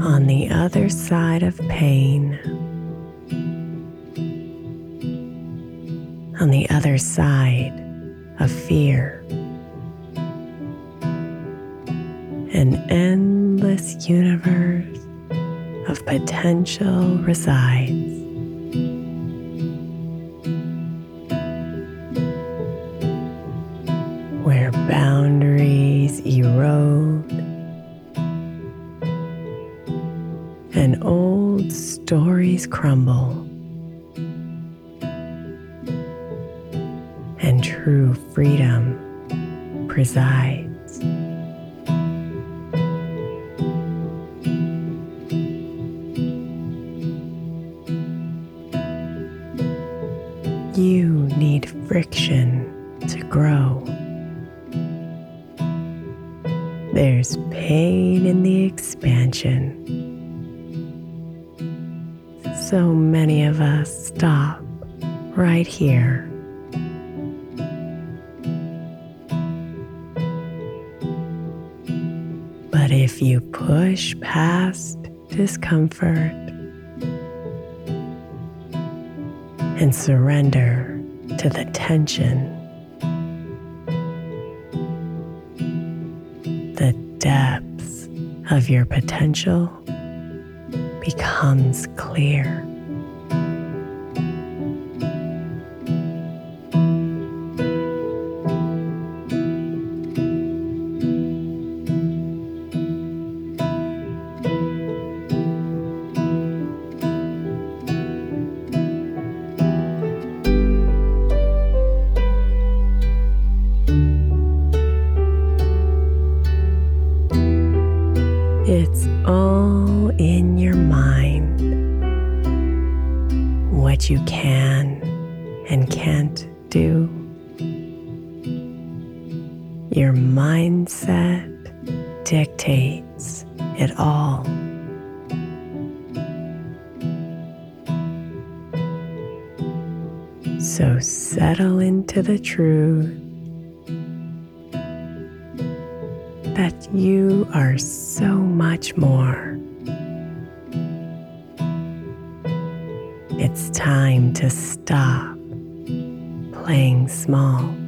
On the other side of pain, on the other side of fear. An endless universe of potential resides. Old stories crumble, and true freedom presides. You need friction to grow. There's pain in the expansion so many of us stop right here. But if you push past discomfort and surrender to the tension, the depths of your potential becomes clear. It's all in you can and can't do. Your mindset dictates it all. So settle into the truth that you are so much more. It's time to stop playing small.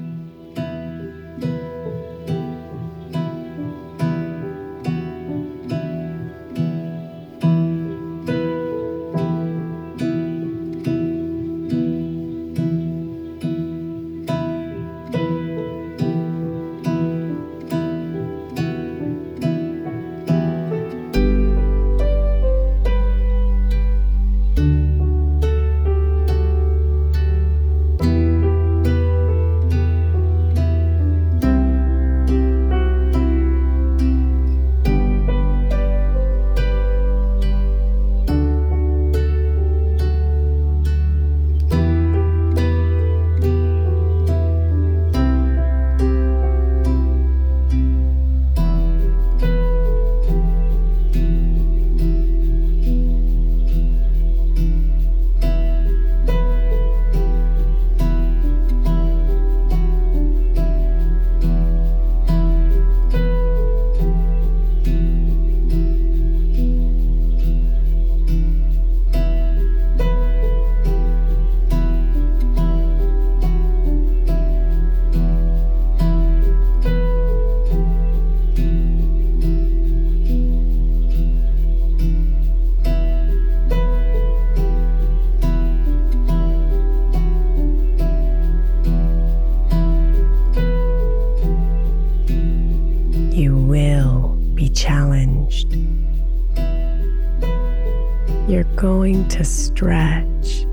You're going to stretch.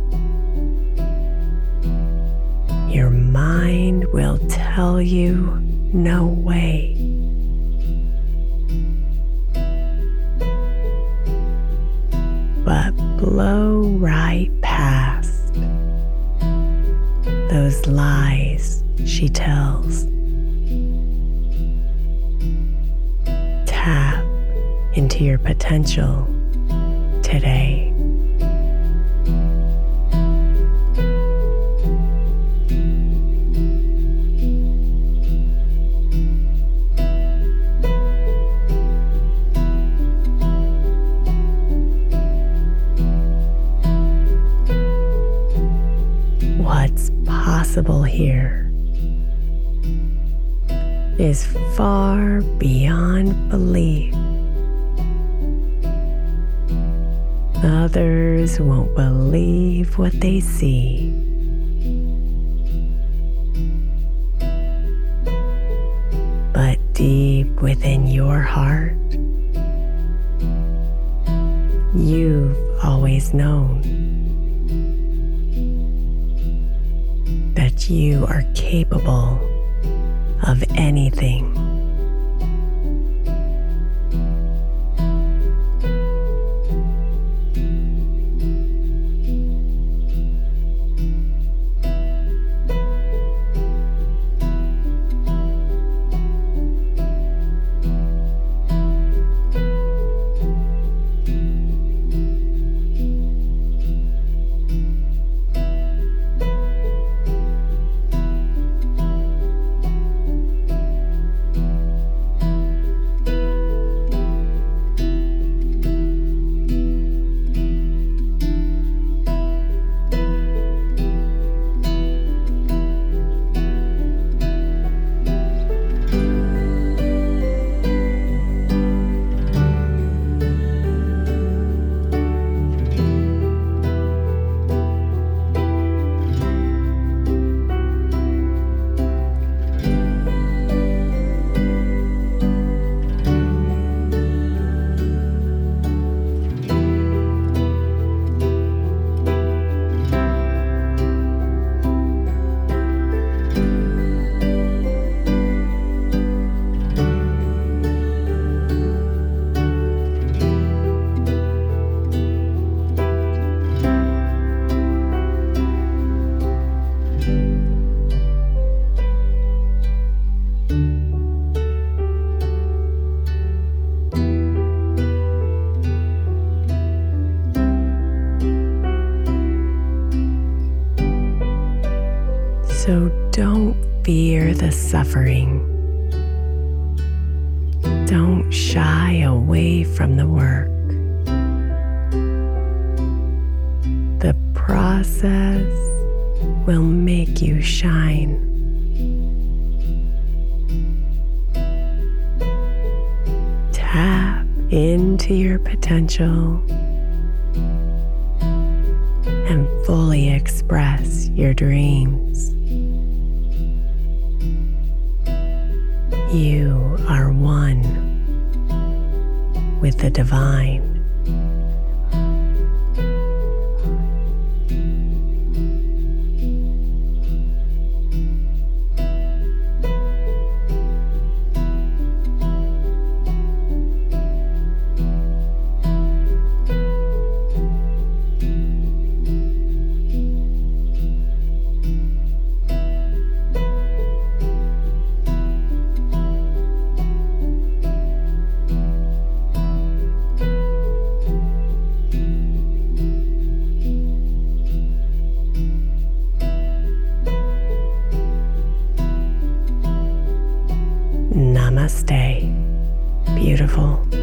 Your mind will tell you no way. But blow right past those lies she tells. Tap into your potential today. What's possible here is far beyond belief. Others won't believe what they see. But deep within your heart, you've always known that you are capable of anything. So don't fear the suffering. Don't shy away from the work. The process will make you shine. Tap into your potential and fully express your dreams. You are one with the divine. Namaste. Beautiful.